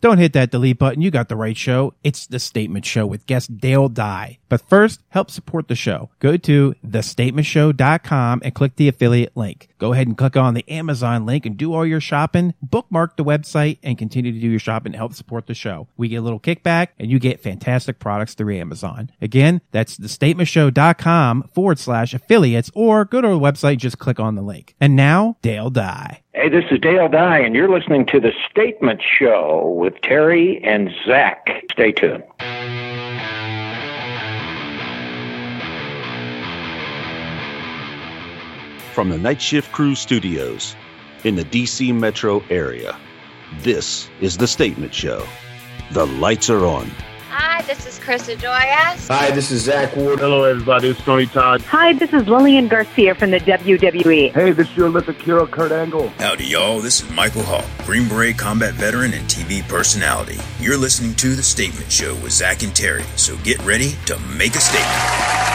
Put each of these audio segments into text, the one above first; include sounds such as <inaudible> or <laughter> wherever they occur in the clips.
Don't hit that delete button. You got the right show. It's The Statement Show with guest Dale Dye. But first, help support the show. Go to thestatementshow.com and click the affiliate link. Go ahead and click on the Amazon link and do all your shopping. Bookmark the website and continue to do your shopping to help support the show. We get a little kickback and you get fantastic products through Amazon. Again, that's thestatementshow.com forward slash affiliates or go to our website, and just click on the link. And now, Dale Dye. Hey, this is Dale Dye, and you're listening to The Statement Show with Terry and Zach. Stay tuned. From the Night Shift Crew Studios in the DC metro area, this is The Statement Show. The lights are on. Hi, this is Krista Joyas. Hi, this is Zach Ward. Hello, everybody. It's Tony Todd. Hi, this is Lillian Garcia from the WWE. Hey, this is your Olympic hero, Kurt Angle. Howdy, y'all. This is Michael Hall, Green Beret combat veteran and TV personality. You're listening to The Statement Show with Zach and Terry, so get ready to make a statement.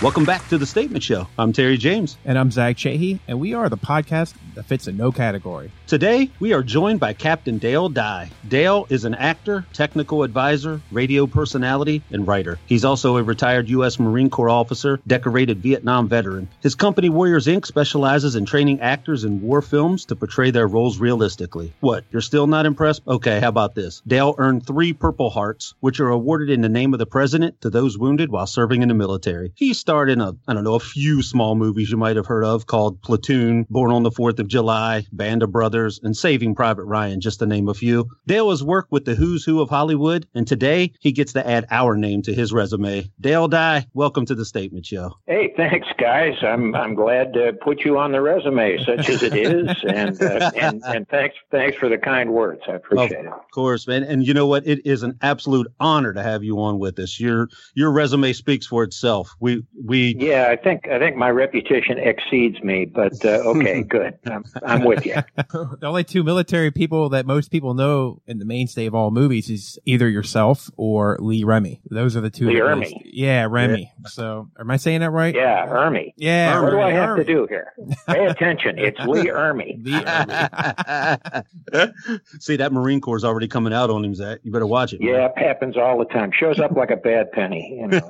Welcome back to the Statement Show. I'm Terry James. And I'm Zach Chahee, and we are the podcast that fits in no category. Today, we are joined by Captain Dale Dye. Dale is an actor, technical advisor, radio personality, and writer. He's also a retired U.S. Marine Corps officer, decorated Vietnam veteran. His company, Warriors Inc., specializes in training actors in war films to portray their roles realistically. What, you're still not impressed? Okay, how about this? Dale earned three Purple Hearts, which are awarded in the name of the president to those wounded while serving in the military. He starred in a, I don't know, a few small movies you might have heard of called Platoon, Born on the 4th of July, Band of Brothers, and Saving Private Ryan, just to name a few. Dale has worked with the who's who of Hollywood, and today he gets to add our name to his resume. Dale Dye, welcome to the Statement Show. Hey, thanks, guys. I'm I'm glad to put you on the resume, such as it is, <laughs> and uh, and and thanks thanks for the kind words. I appreciate of it. Of course, man. And you know what? It is an absolute honor to have you on with us. Your your resume speaks for itself. We we Yeah, I think I think my reputation exceeds me, but uh, okay, <laughs> good. I'm, I'm with you. <laughs> the only two military people that most people know in the mainstay of all movies is either yourself or Lee Remy. Those are the two. Lee that Ermey. most- Yeah, Remy. So, am I saying that right? Yeah, Ermey. Yeah. What do I Ermey, have to do here? Pay attention. It's Lee <laughs> Ermey. Lee Ermey. <laughs> See that Marine Corps is already coming out on him, Zach. You better watch it. man. Yeah, it happens all the time. Shows up like a bad penny. You know,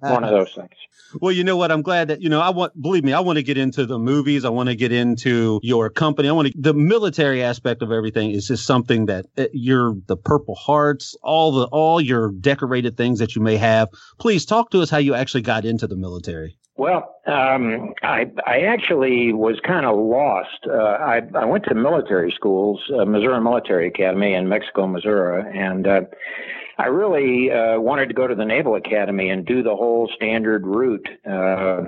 one of those things. Well, you know what? I'm glad that you know. I want, believe me, I want to get into the movies. I want to get into your company. I want to. The military aspect of everything is just something that uh, you're the Purple Hearts, all the all your decorated things that you may have. Please talk to us how you actually got into the military. Well, um, I I actually was kind of lost. Uh, I I went to military schools, uh, Missouri Military Academy in Mexico, Missouri, and uh, I really uh, wanted to go to the Naval Academy and do the whole standard route. Uh,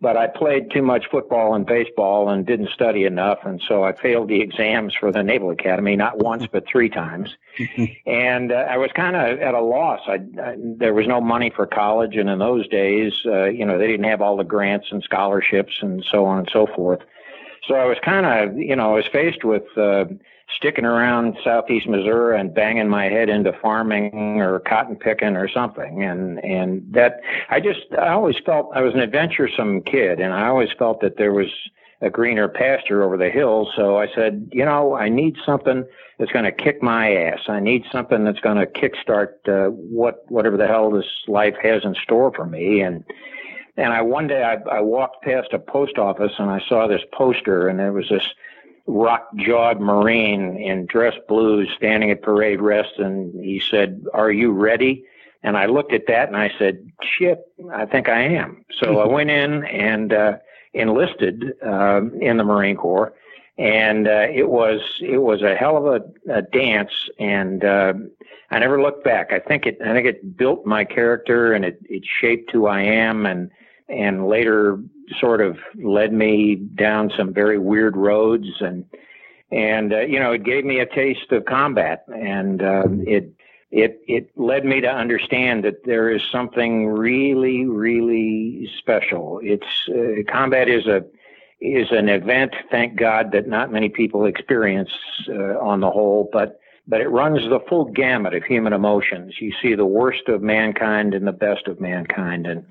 but I played too much football and baseball and didn't study enough, and so I failed the exams for the Naval Academy not once but three times. <laughs> and uh, I was kind of at a loss. I, I there was no money for college, and in those days, uh, you know, they didn't have all the grants and scholarships and so on and so forth. So I was kind of, you know, I was faced with uh, sticking around southeast Missouri and banging my head into farming or cotton picking or something, and and that I just I always felt I was an adventuresome kid, and I always felt that there was a greener pasture over the hills. So I said, you know, I need something that's going to kick my ass. I need something that's going to kickstart uh, what whatever the hell this life has in store for me. And and I one day I, I walked past a post office and I saw this poster, and there was this rock jawed Marine in dress blues standing at parade rest, and he said, "Are you ready?" And I looked at that and I said, "Shit, I think I am." So I <laughs> went in and uh, enlisted uh, in the Marine Corps, and uh, it was it was a hell of a, a dance, and uh, I never looked back. I think it I think it built my character and it it shaped who I am, and and later sort of led me down some very weird roads and and uh, you know it gave me a taste of combat. And uh, it it it led me to understand that there is something really really special. It's uh, combat is a is an event thank god that not many people experience uh, on the whole but but it runs the full gamut of human emotions. You see the worst of mankind and the best of mankind. And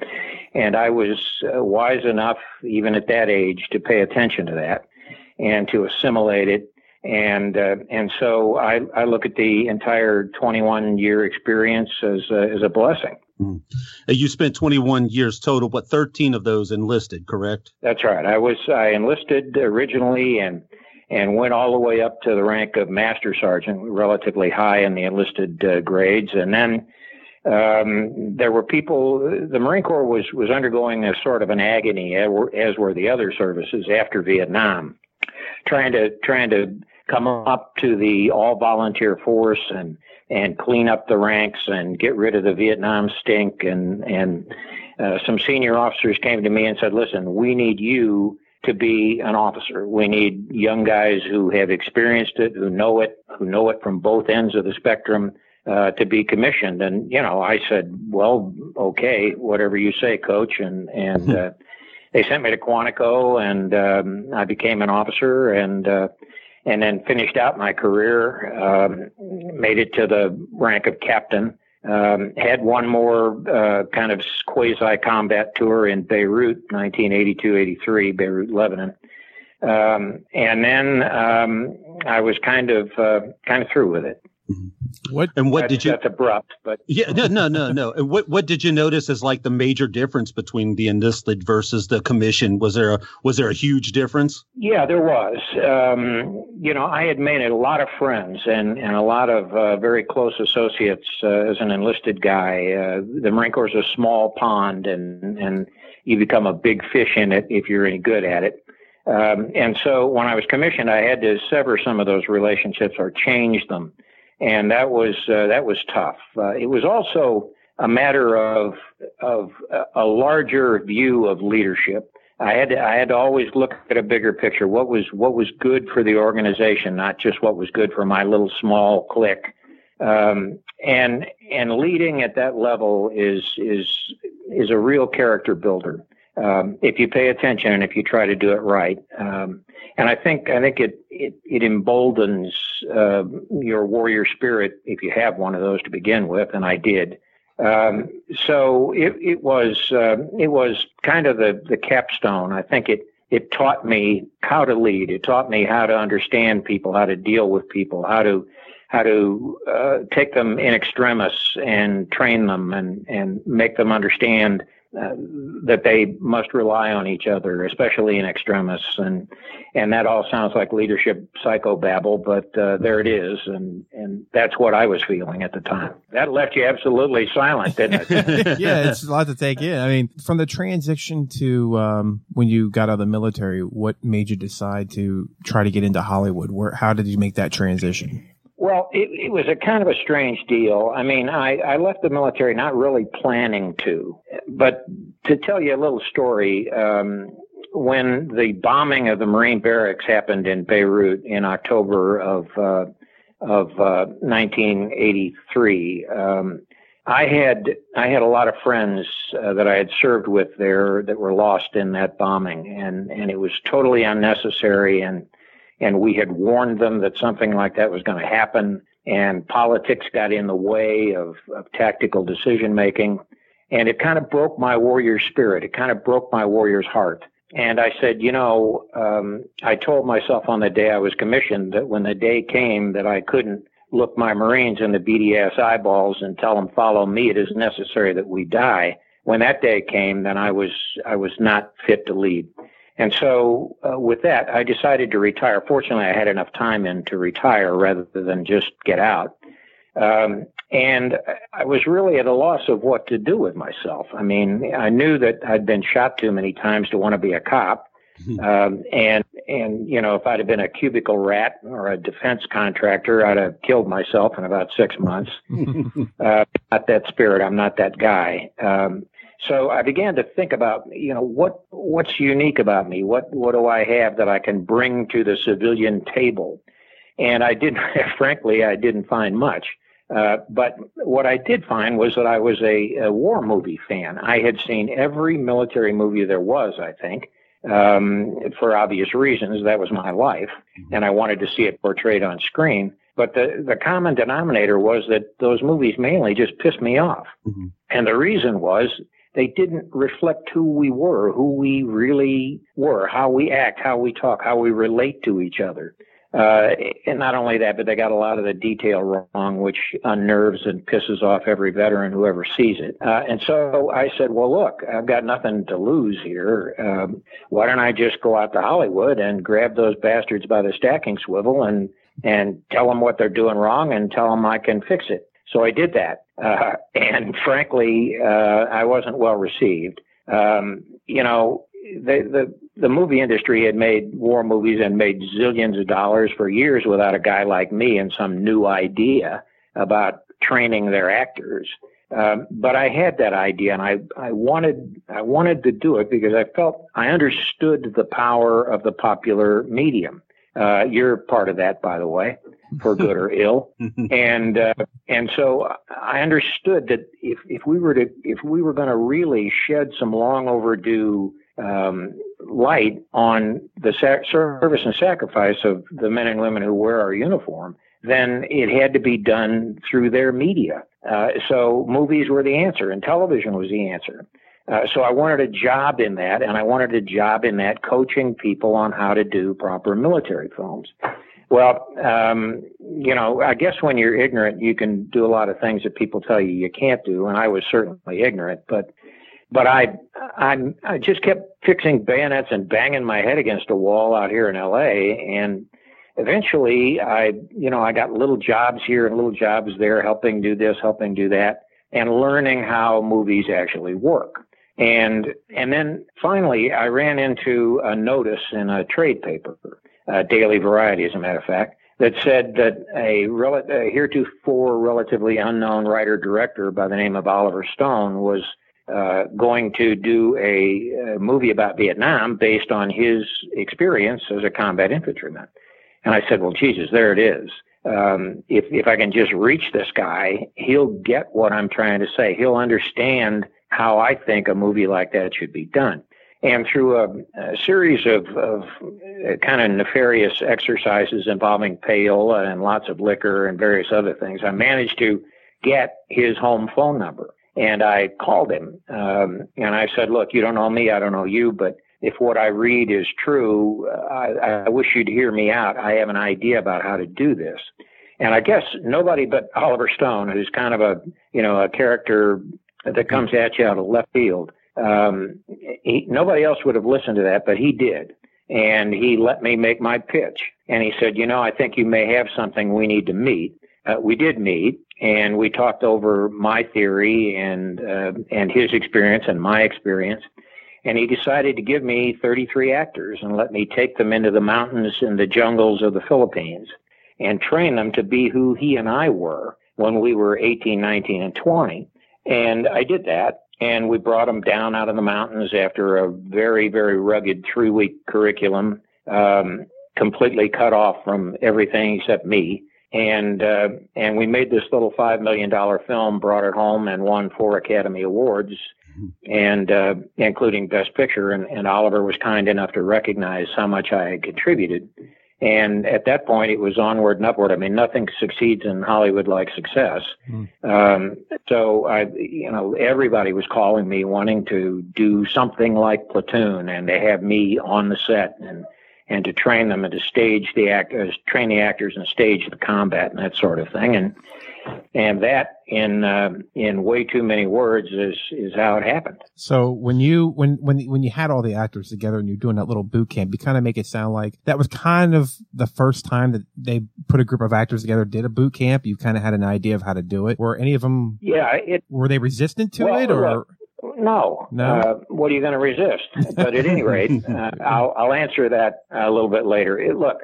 and I was uh, wise enough even at that age to pay attention to that and to assimilate it. And uh, and so I, I look at the entire 21 year experience as a, as a blessing. Mm. You spent 21 years total, but 13 of those enlisted, correct? That's right. I was I enlisted originally and and went all the way up to the rank of master sergeant, relatively high in the enlisted uh, grades, and then. Um, there were people. The Marine Corps was was undergoing a sort of an agony, as were the other services after Vietnam, trying to trying to come up to the all volunteer force and and clean up the ranks and get rid of the Vietnam stink. And and uh, some senior officers came to me and said, "Listen, we need you." To be an officer, we need young guys who have experienced it, who know it, who know it from both ends of the spectrum, uh, to be commissioned. And you know, I said, "Well, okay, whatever you say, coach." And and uh, they sent me to Quantico, and um, I became an officer. And uh, and then finished out my career, um, made it to the rank of captain. Um, had one more uh, kind of quasi combat tour in Beirut, 1982-83, Beirut, Lebanon, um, and then um, I was kind of uh, kind of through with it. What and what did you? That's abrupt, but yeah, no, no, no, no. <laughs> And what what did you notice as like the major difference between the enlisted versus the commission? Was there a was there a huge difference? Yeah, there was. Um, you know, I had made a lot of friends and and a lot of uh, very close associates uh, as an enlisted guy. Uh, the Marine Corps is a small pond, and and you become a big fish in it if you're any good at it. Um, and so when I was commissioned, I had to sever some of those relationships or change them and that was uh, that was tough. Uh, it was also a matter of of a larger view of leadership. I had to, I had to always look at a bigger picture. What was what was good for the organization, not just what was good for my little small clique. Um, and and leading at that level is is is a real character builder um, if you pay attention and if you try to do it right. Um, and I think I think it it, it emboldens uh, your warrior spirit if you have one of those to begin with, and I did. Um, so it it was uh, it was kind of the the capstone. I think it it taught me how to lead. It taught me how to understand people, how to deal with people, how to how to uh, take them in extremis and train them and and make them understand that they must rely on each other, especially in extremis, and and that all sounds like leadership psychobabble, but uh, there it is, and and that's what I was feeling at the time. That left you absolutely silent, didn't it? <laughs> yeah, it's a lot to take in. I mean, from the transition to um, when you got out of the military, what made you decide to try to get into Hollywood? Where how did you make that transition? Well, it, it was a kind of a strange deal. I mean, I, I left the military not really planning to, but to tell you a little story, um, when the bombing of the Marine barracks happened in Beirut in October of uh, of uh, 1983, um, I had I had a lot of friends uh, that I had served with there that were lost in that bombing, and and it was totally unnecessary and and we had warned them that something like that was going to happen and politics got in the way of, of tactical decision making and it kind of broke my warrior spirit. It kind of broke my warrior's heart. And i said you know um, i told myself on the day i was commissioned that when the day came that i couldn't look my marines in the BDS eyeballs and tell them follow me it is necessary that we die when that day came then i was i was not fit to lead and so, uh, with that, I decided to retire. Fortunately, I had enough time in to retire rather than just get out. Um, and I was really at a loss of what to do with myself. I mean, I knew that I'd been shot too many times to want to be a cop. <laughs> Um, and, and, you know, if I'd have been a cubicle rat or a defense contractor, I'd have killed myself in about six months. <laughs> uh, not that spirit. I'm not that guy. Um, so I began to think about, you know, what what's unique about me? What what do I have that I can bring to the civilian table? And I didn't, <laughs> frankly, I didn't find much. Uh, but what I did find was that I was a, a, war movie fan. I had seen every military movie there was, I think, um, for obvious reasons. That was my life, mm-hmm. and I wanted to see it portrayed on screen. But the, the common denominator was that those movies mainly just pissed me off. Mm-hmm. And the reason was they didn't reflect who we were, who we really were, how we act, how we talk, how we relate to each other. Uh, and not only that, but they got a lot of the detail wrong, which unnerves and pisses off every veteran who ever sees it. Uh, and so I said, well, look, I've got nothing to lose here. Um, why don't I just go out to Hollywood and grab those bastards by the stacking swivel and and tell them what they're doing wrong and tell them I can fix it. So I did that. Uh, and frankly, uh, I wasn't well received. Um, you know, the, the, the movie industry had made war movies and made zillions of dollars for years without a guy like me and some new idea about training their actors. Um, but I had that idea, and I, I wanted I wanted to do it because I felt I understood the power of the popular medium. Uh, you're part of that, by the way, for good or ill. <laughs> and uh, and so I understood that if if we were to if we were going to really shed some long overdue um, light on the sa- service and sacrifice of the men and women who wear our uniform, then it had to be done through their media. Uh, so movies were the answer, and television was the answer. Uh, so I wanted a job in that, and I wanted a job in that coaching people on how to do proper military films. Well, um, you know, I guess when you're ignorant, you can do a lot of things that people tell you you can't do, and I was certainly ignorant, but but I I I just kept fixing bayonets and banging my head against a wall out here in L.A. and eventually I you know I got little jobs here and little jobs there, helping do this, helping do that, and learning how movies actually work. And and then finally, I ran into a notice in a trade paper, uh, Daily Variety, as a matter of fact, that said that a, rel- a heretofore relatively unknown writer director by the name of Oliver Stone was uh, going to do a, a movie about Vietnam based on his experience as a combat infantryman. And I said, well, Jesus, there it is. Um, if if I can just reach this guy, he'll get what I'm trying to say. He'll understand how I think a movie like that should be done. And through a, a series of, of uh, kind of nefarious exercises involving payola and lots of liquor and various other things, I managed to get his home phone number. And I called him um, and I said, Look, you don't know me, I don't know you, but if what I read is true, I, I wish you'd hear me out. I have an idea about how to do this. And I guess nobody but Oliver Stone, who's kind of a you know a character that comes at you out of left field. Um, he, nobody else would have listened to that, but he did. And he let me make my pitch. And he said, you know, I think you may have something we need to meet. Uh, we did meet and we talked over my theory and, uh, and his experience and my experience. And he decided to give me 33 actors and let me take them into the mountains and the jungles of the Philippines and train them to be who he and I were when we were 18, 19, and 20. And I did that. And we brought them down out of the mountains after a very, very rugged three week curriculum, um, completely cut off from everything except me. And, uh, and we made this little $5 million film, brought it home and won four Academy Awards and, uh, including Best Picture. And, and Oliver was kind enough to recognize how much I had contributed. And at that point, it was onward and upward. I mean, nothing succeeds in Hollywood like success. Mm. Um, so I, you know, everybody was calling me wanting to do something like Platoon, and they have me on the set and and to train them and to stage the actors, train the actors and stage the combat and that sort of thing. And and that in uh, in way too many words is is how it happened. So when you when when when you had all the actors together and you're doing that little boot camp, you kind of make it sound like that was kind of the first time that they put a group of actors together, did a boot camp. You kind of had an idea of how to do it. Were any of them? Yeah, it were they resistant to well, it or? No. No. Uh, what are you going to resist? But at any rate, <laughs> uh, I'll, I'll answer that a little bit later. It, look,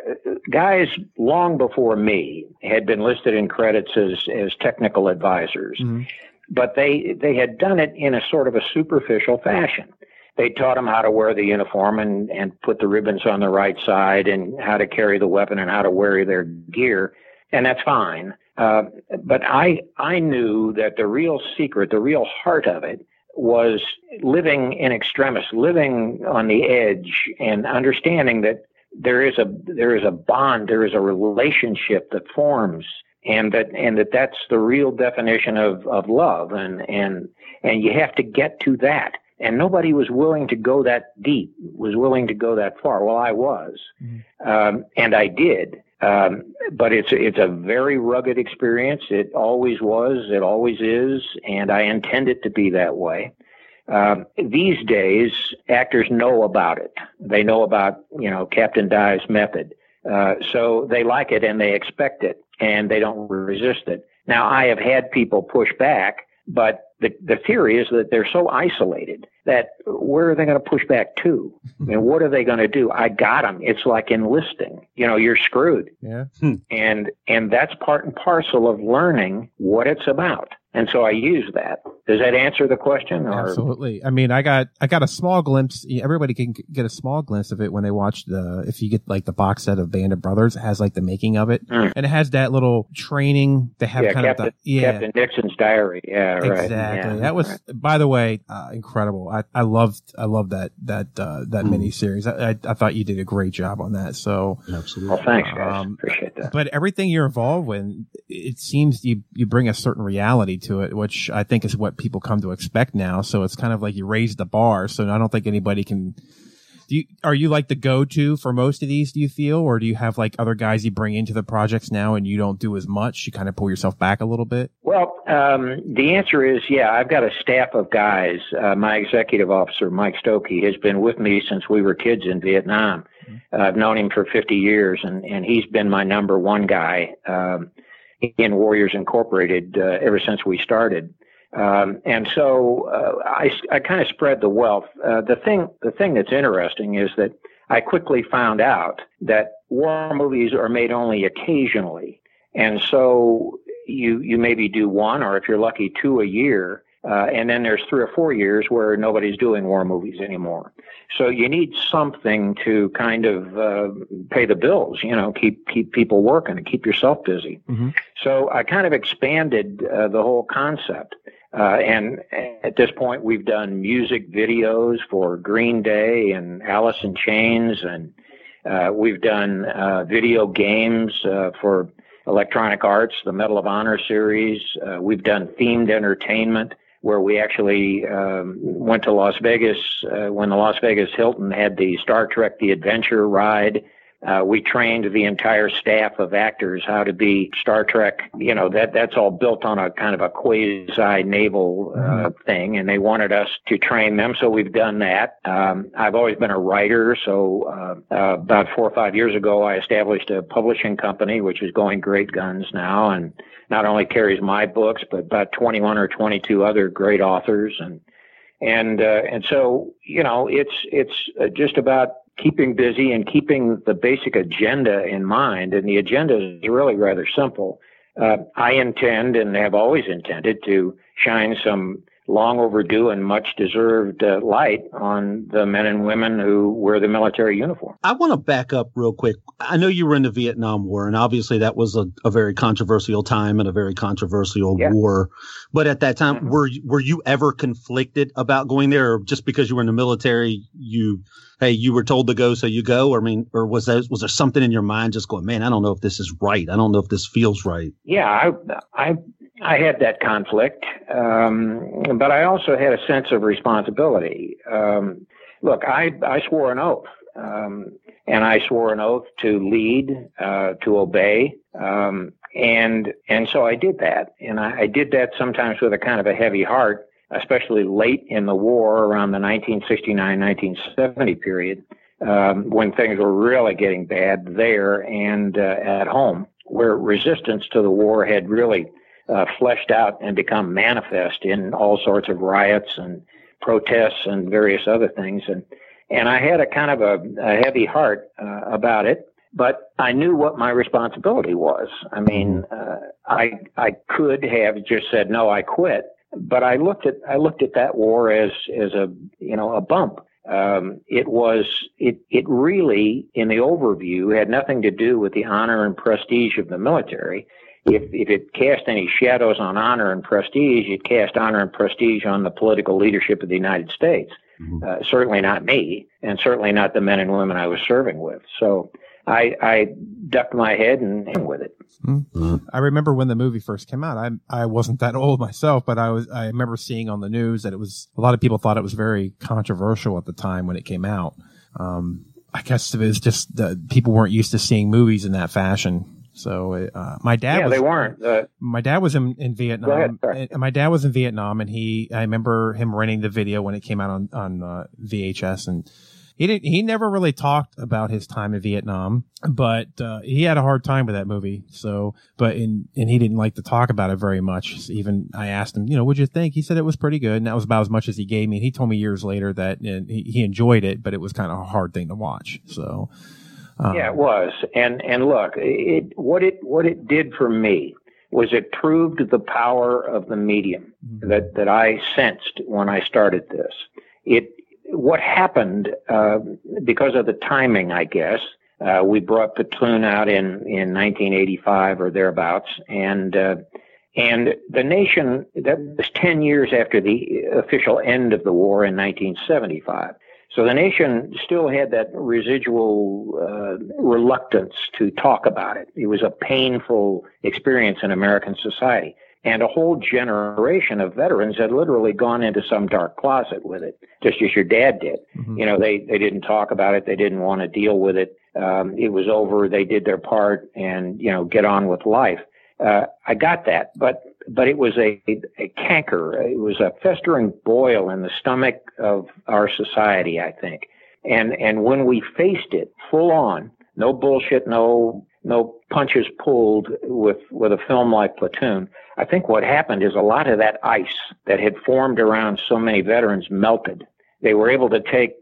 guys long before me had been listed in credits as, as technical advisors, mm-hmm. but they, they had done it in a sort of a superficial fashion. They taught them how to wear the uniform and, and put the ribbons on the right side and how to carry the weapon and how to wear their gear. And that's fine. Uh, but I, I knew that the real secret, the real heart of it, was living in extremis, living on the edge, and understanding that there is a there is a bond, there is a relationship that forms and that and that that's the real definition of of love, and and and you have to get to that. And nobody was willing to go that deep, was willing to go that far. Well, I was, mm-hmm. um, and I did. Um, but it's it's a very rugged experience. It always was. It always is, and I intend it to be that way. Um, these days, actors know about it. They know about you know Captain Dye's method, uh, so they like it and they expect it, and they don't resist it. Now, I have had people push back, but the the theory is that they're so isolated that where are they going to push back to? I mean, what are they going to do? I got them. It's like enlisting. You know, you're screwed. Yeah. Hmm. and and that's part and parcel of learning what it's about. And so I use that. Does that answer the question? Or? Absolutely. I mean, I got, I got a small glimpse. Everybody can get a small glimpse of it when they watch the, if you get like the box set of Band of Brothers, it has like the making of it. Mm. And it has that little training. They have yeah, kind Captain, of the, yeah. Captain Nixon's diary. Yeah, right. Exactly. Yeah, that was, right. by the way, uh, incredible. I, I loved, I loved that, that, uh, that mm. mini series. I, I, I, thought you did a great job on that. So. Absolutely. Well, thanks guys. Um, Appreciate that. But everything you're involved with, it seems you, you bring a certain reality to it, which I think is what people come to expect now. So it's kind of like you raise the bar. So I don't think anybody can. Do you, are you like the go-to for most of these? Do you feel, or do you have like other guys you bring into the projects now, and you don't do as much? You kind of pull yourself back a little bit. Well, um, the answer is yeah. I've got a staff of guys. Uh, my executive officer, Mike Stokey, has been with me since we were kids in Vietnam. Mm-hmm. Uh, I've known him for 50 years, and and he's been my number one guy. Um, in Warriors Incorporated uh, ever since we started. Um, and so uh, I, I kind of spread the wealth. Uh, the thing, the thing that's interesting is that I quickly found out that war movies are made only occasionally, and so you you maybe do one, or if you're lucky, two a year. Uh, and then there's three or four years where nobody's doing war movies anymore. So you need something to kind of uh, pay the bills, you know, keep keep people working and keep yourself busy. Mm-hmm. So I kind of expanded uh, the whole concept. Uh, and at this point, we've done music videos for Green Day and Alice in Chains, and uh, we've done uh, video games uh, for Electronic Arts, the Medal of Honor series. Uh, we've done themed entertainment where we actually um, went to Las Vegas uh, when the Las Vegas Hilton had the Star Trek The Adventure ride uh, we trained the entire staff of actors how to be Star Trek. You know that that's all built on a kind of a quasi naval uh, mm-hmm. thing, and they wanted us to train them, so we've done that. Um, I've always been a writer, so uh, uh, about four or five years ago, I established a publishing company, which is going great guns now, and not only carries my books, but about 21 or 22 other great authors, and and uh, and so you know it's it's uh, just about keeping busy and keeping the basic agenda in mind. And the agenda is really rather simple. Uh, I intend and have always intended to shine some long overdue and much deserved uh, light on the men and women who wear the military uniform. I want to back up real quick. I know you were in the Vietnam War, and obviously that was a, a very controversial time and a very controversial yeah. war. But at that time, mm-hmm. were were you ever conflicted about going there, or just because you were in the military, you hey, you were told to go, so you go? Or, I mean, or was there, was there something in your mind just going, man, I don't know if this is right. I don't know if this feels right. Yeah, I, I, I had that conflict, um, but I also had a sense of responsibility. Um, look, I, I swore an oath, um, and I swore an oath to lead, uh, to obey, um, and and so I did that, and I, I did that sometimes with a kind of a heavy heart especially late in the war around the 1969-1970 period, um, when things were really getting bad there and uh, at home, where resistance to the war had really uh, fleshed out and become manifest in all sorts of riots and protests and various other things. And and I had a kind of a, a heavy heart uh, about it but I knew what my responsibility was. I mean, uh, I I could have just said no, I quit, but I looked at I looked at that war as as a you know a bump. Um, it was it it really in the overview had nothing to do with the honor and prestige of the military. If if it cast any shadows on honor and prestige, it cast honor and prestige on the political leadership of the United States. Mm-hmm. Uh, certainly not me, and certainly not the men and women I was serving with. So I, I ducked my head and, and with it. Mm-hmm. I remember when the movie first came out. I I wasn't that <laughs> old myself, but I was. I remember seeing on the news that it was a lot of people thought it was very controversial at the time when it came out. Um, I guess it was just that people weren't used to seeing movies in that fashion. So uh, my dad, yeah, was, they weren't. Uh, my dad was in, in Vietnam. Ahead, my dad was in Vietnam, and he, I remember him renting the video when it came out on on uh, VHS, and he didn't. He never really talked about his time in Vietnam, but uh, he had a hard time with that movie. So, but in and he didn't like to talk about it very much. Even I asked him, you know, what'd you think? He said it was pretty good, and that was about as much as he gave me. And he told me years later that he, he enjoyed it, but it was kind of a hard thing to watch. So, um, yeah, it was. And and look, it what it what it did for me was it proved the power of the medium mm-hmm. that that I sensed when I started this. It what happened uh, because of the timing, I guess. Uh, we brought Platoon out in in 1985 or thereabouts, and uh, and the nation that was 10 years after the official end of the war in 1975. So the nation still had that residual uh, reluctance to talk about it. It was a painful experience in American society. And a whole generation of veterans had literally gone into some dark closet with it, just as your dad did. Mm-hmm. You know, they, they didn't talk about it. They didn't want to deal with it. Um, it was over. They did their part and, you know, get on with life. Uh, I got that, but, but it was a, a canker. It was a festering boil in the stomach of our society, I think. And, and when we faced it full on, no bullshit, no, no punches pulled with, with a film like Platoon, I think what happened is a lot of that ice that had formed around so many veterans melted. They were able to take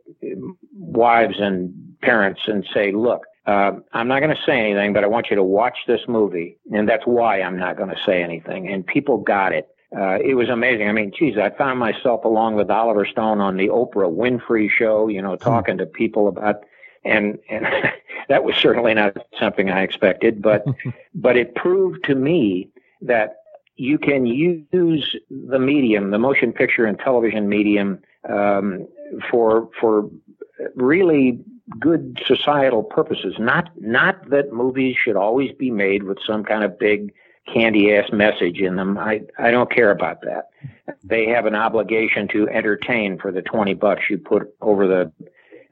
wives and parents and say, look, uh, I'm not going to say anything, but I want you to watch this movie. And that's why I'm not going to say anything. And people got it. Uh, it was amazing. I mean, geez, I found myself along with Oliver Stone on the Oprah Winfrey show, you know, talking to people about, and, and <laughs> that was certainly not something I expected, but, <laughs> but it proved to me that you can use the medium, the motion picture and television medium, um, for for really good societal purposes. Not not that movies should always be made with some kind of big candy ass message in them. I I don't care about that. They have an obligation to entertain for the twenty bucks you put over the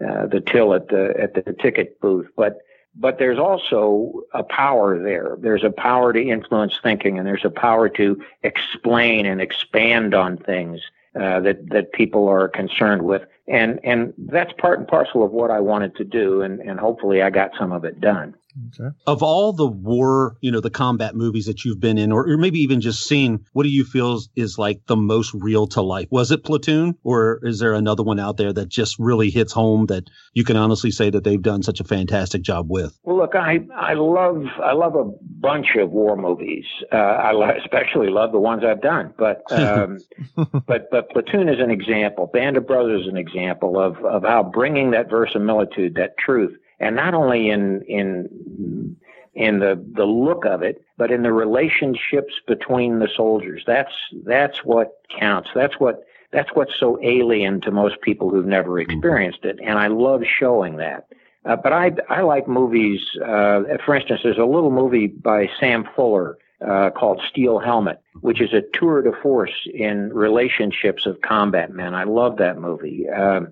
uh, the till at the at the ticket booth, but but there's also a power there. There's a power to influence thinking, and there's a power to explain and expand on things uh, that that people are concerned with, and and that's part and parcel of what I wanted to do, and and hopefully I got some of it done. Okay. Of all the war, you know, the combat movies that you've been in, or, or maybe even just seen, what do you feel is, is, like the most real to life? Was it Platoon, or is there another one out there that just really hits home that you can honestly say that they've done such a fantastic job with? Well, look, I I love I love a bunch of war movies. Uh, I <laughs> especially love the ones I've done, but um, <laughs> but but Platoon is an example. Band of Brothers is an example of of how bringing that verisimilitude, that truth and not only in in in the the look of it, but in the relationships between the soldiers. That's that's what counts. That's what that's what's so alien to most people who've never mm-hmm. experienced it, and I love showing that. Uh, but I I like movies. Uh, for instance, there's a little movie by Sam Fuller uh, called Steel Helmet, which is a tour de force in relationships of combat men. I love that movie. Um,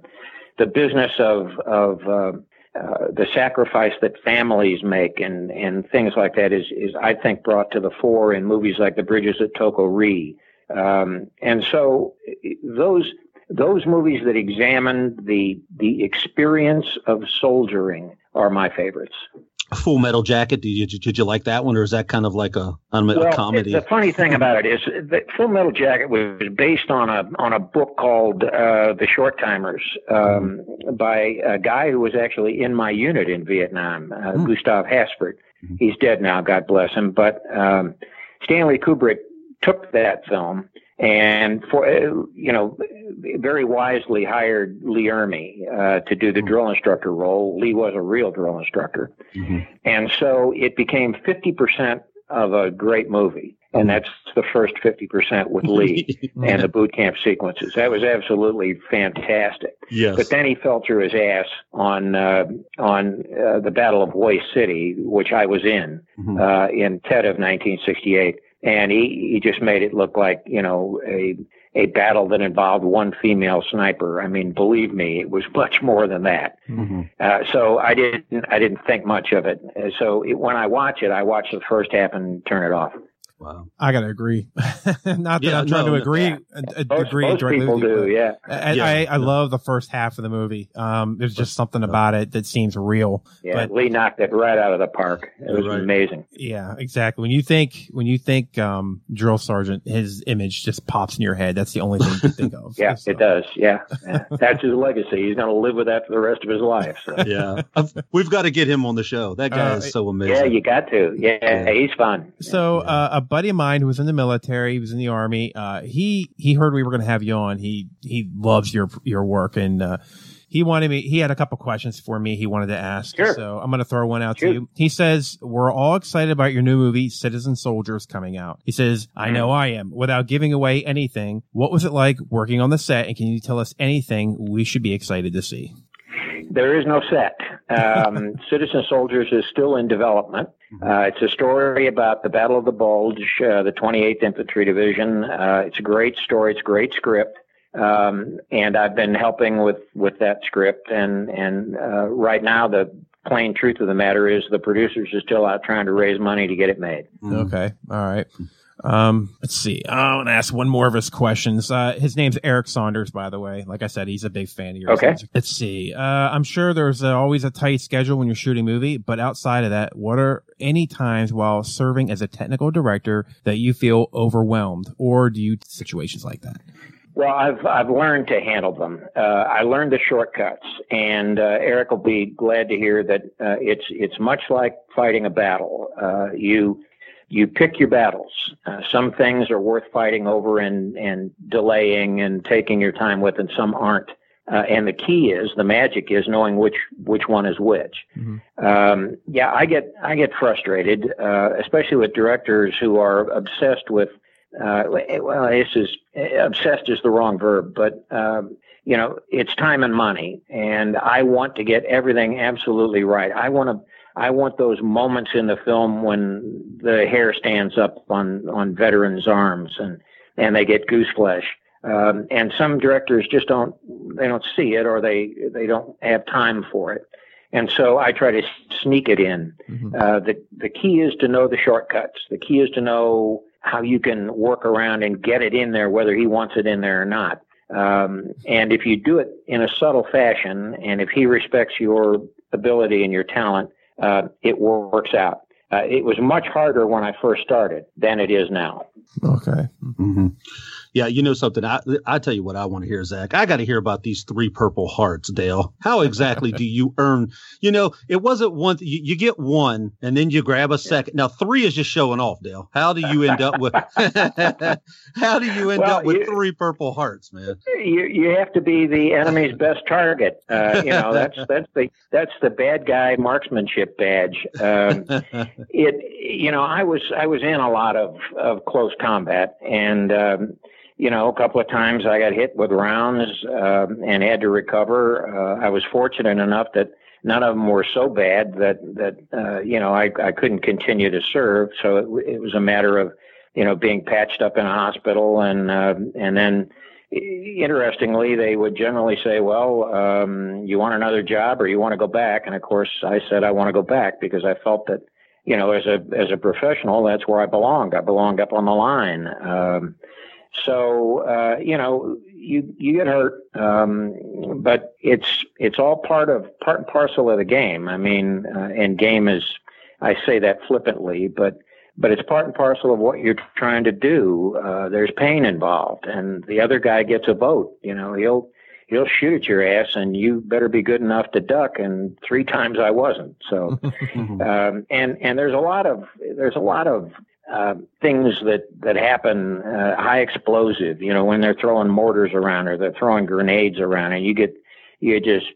the business of of uh, the sacrifice that families make and, and things like that is, is, I think, brought to the fore in movies like The Bridges at Toko-Ri. Um, and so those, those movies that examine the, the experience of soldiering are my favorites. Full Metal Jacket. Did you did you like that one, or is that kind of like a, a well, comedy? The funny thing about it is that Full Metal Jacket was based on a on a book called uh, The Short Timers um, by a guy who was actually in my unit in Vietnam, uh, mm. Gustav Hasford. Mm-hmm. He's dead now, God bless him. But um, Stanley Kubrick took that film and for uh, you know very wisely hired Lee Ermey uh, to do the mm-hmm. drill instructor role. Lee was a real drill instructor, mm-hmm. and so it became fifty percent of a great movie. and that's the first 50% with Lee <laughs> and the boot camp sequences. That was absolutely fantastic. Yes. But then he fell through his ass on uh, on uh, the Battle of Hue City, which I was in Mhm. uh, in Tet of 1968, and he he just made it look like you know a a battle that involved one female sniper. I mean, believe me, it was <laughs> much more than that. Mhm. Uh, so I didn't I didn't think much of it. Uh, So it, when I watch it, I watch the first half and turn it off. Wow. I gotta agree. <laughs> Not that Yeah, I'm trying no, to agree. yeah. uh, Most, agree most directly people do, but- yeah. I, Yeah. I, I love the first half of the movie. Um, there's just something about it that seems real. Yeah, But- Lee knocked it right out of the park. It was Right. amazing. Yeah, exactly. When you think when you think um, drill sergeant, his image just pops in your head. That's the only thing you can think of. <laughs> Yeah, So- it does. Yeah, Yeah. that's his legacy. He's going to live with that for the rest of his life. So. Yeah. I've- We've got to get him on the show. That guy Uh, is so amazing. Yeah, you got to. Yeah, Yeah. he's fun. So uh, a buddy of mine who was in the military, he was in the army. Uh, he he heard we were going to have you on. He he loves your your work and. Uh, he wanted me, he had a couple questions for me he wanted to ask. Sure. So I'm going to throw one out Shoot. to you. He says, we're all excited about your new movie, Citizen Soldiers coming out. He says, I know I am. Without giving away anything, what was it like working on the set? And can you tell us anything we should be excited to see? There is no set. Um, <laughs> Citizen Soldiers is still in development. Uh, it's a story about the Battle of the Bulge, uh, the 28th Infantry Division. Uh, it's a great story. It's a great script. Um, and I've been helping with, with that script. And, and, uh, right now the plain truth of the matter is the producers are still out trying to raise money to get it made. Mhm. Okay. All right. Um, let's see. I want to ask one more of his questions. Uh, his name's Eric Saunders, by the way. Like I said, he's a big fan of yours. Okay. Let's see. Uh, I'm sure there's uh, always a tight schedule when you're shooting a movie, but outside of that, what are any times while serving as a technical director that you feel overwhelmed or do you situations like that? Well, I've I've learned to handle them. Uh, I learned the shortcuts, and uh, Eric will be glad to hear that uh, it's it's much like fighting a battle. Uh, you you pick your battles. Uh, some things are worth fighting over and and delaying and taking your time with, and some aren't. Uh, and the key is the magic is knowing which which one is which. Um, yeah, I get I get frustrated, uh, especially with directors who are obsessed with. Uh, well, this is obsessed is the wrong verb, but um, you know, it's time and money, and I want to get everything absolutely right. I want to. I want those moments in the film when the hair stands up on on veterans' arms and and they get goose flesh. Um, and some directors just don't they don't see it or they they don't have time for it. And so I try to sneak it in. Uh, the the key is to know the shortcuts. The key is to know how you can work around and get it in there, whether he wants it in there or not. Um, and if you do it in a subtle fashion, and if he respects your ability and your talent, uh, it works out. Uh, it was much harder when I first started than it is now. Okay. hmm Yeah, you know something. I I tell you what I want to hear, Zach. I got to hear about these three Purple Hearts, Dale. How exactly do you <laughs> earn? You know, it wasn't one. You, you get one, and then you grab a second. Now three is just showing off, Dale. How do you end up with? <laughs> <laughs> how do you end Well, up with you- three Purple Hearts, man? You you have to be the enemy's best target. Uh, you know that's that's the that's the bad guy marksmanship badge. Um, it you know I was I was in a lot of of close combat and. Um, you know, a couple of times I got hit with rounds um, and had to recover. Uh, I was fortunate enough that none of them were so bad that that uh, you know I, I couldn't continue to serve. So it, it was a matter of you know being patched up in a hospital and uh, and then interestingly they would generally say, well, um, you want another job or you want to go back? And of course I said I want to go back because I felt that you know as a as a professional that's where I belonged. I belonged up on the line. Um, so uh, you know, you you get hurt, um, but it's it's all part of part and parcel of the game. I mean, uh, and game is I say that flippantly, but but it's part and parcel of what you're trying to do. Uh, there's pain involved, and the other guy gets a vote. You know, he'll he'll shoot at your ass, and you better be good enough to duck. And three times I wasn't. So, <laughs> um, and and there's a lot of there's a lot of uh, things that that happen uh, high explosive. You know, when they're throwing mortars around or they're throwing grenades around, and you get you get just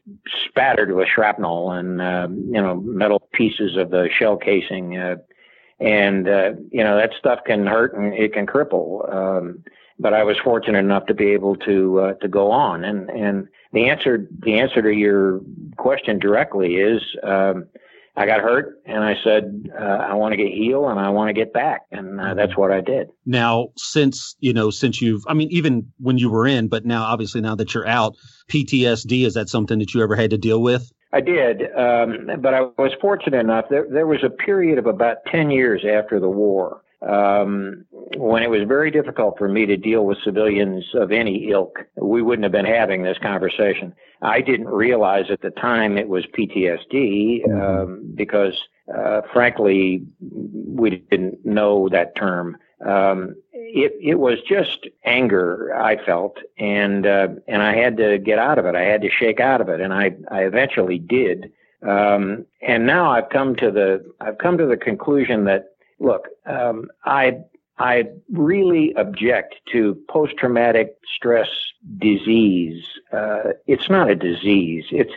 spattered with shrapnel and uh, you know metal pieces of the shell casing. Uh, and uh, you know that stuff can hurt and it can cripple. Um, but I was fortunate enough to be able to uh, to go on, and and the answer the answer to your question directly is. Um, I got hurt and I said, uh, I want to get healed and I want to get back. And uh, that's what I did. Now, since, you know, since you've, I mean, even when you were in, but now obviously now that you're out, PTSD, is that something that you ever had to deal with? I did. Um, but I was fortunate enough. There, there was a period of about 10 years after the war um, when it was very difficult for me to deal with civilians of any ilk, we wouldn't have been having this conversation. I didn't realize at the time it was PTSD um, because, uh, frankly, we didn't know that term. Um, it it was just anger I felt, and uh, and I had to get out of it. I had to shake out of it, and I I eventually did. Um, and now I've come to the I've come to the conclusion that look, um, I I really object to post traumatic stress disease. Uh, it's not a disease. It's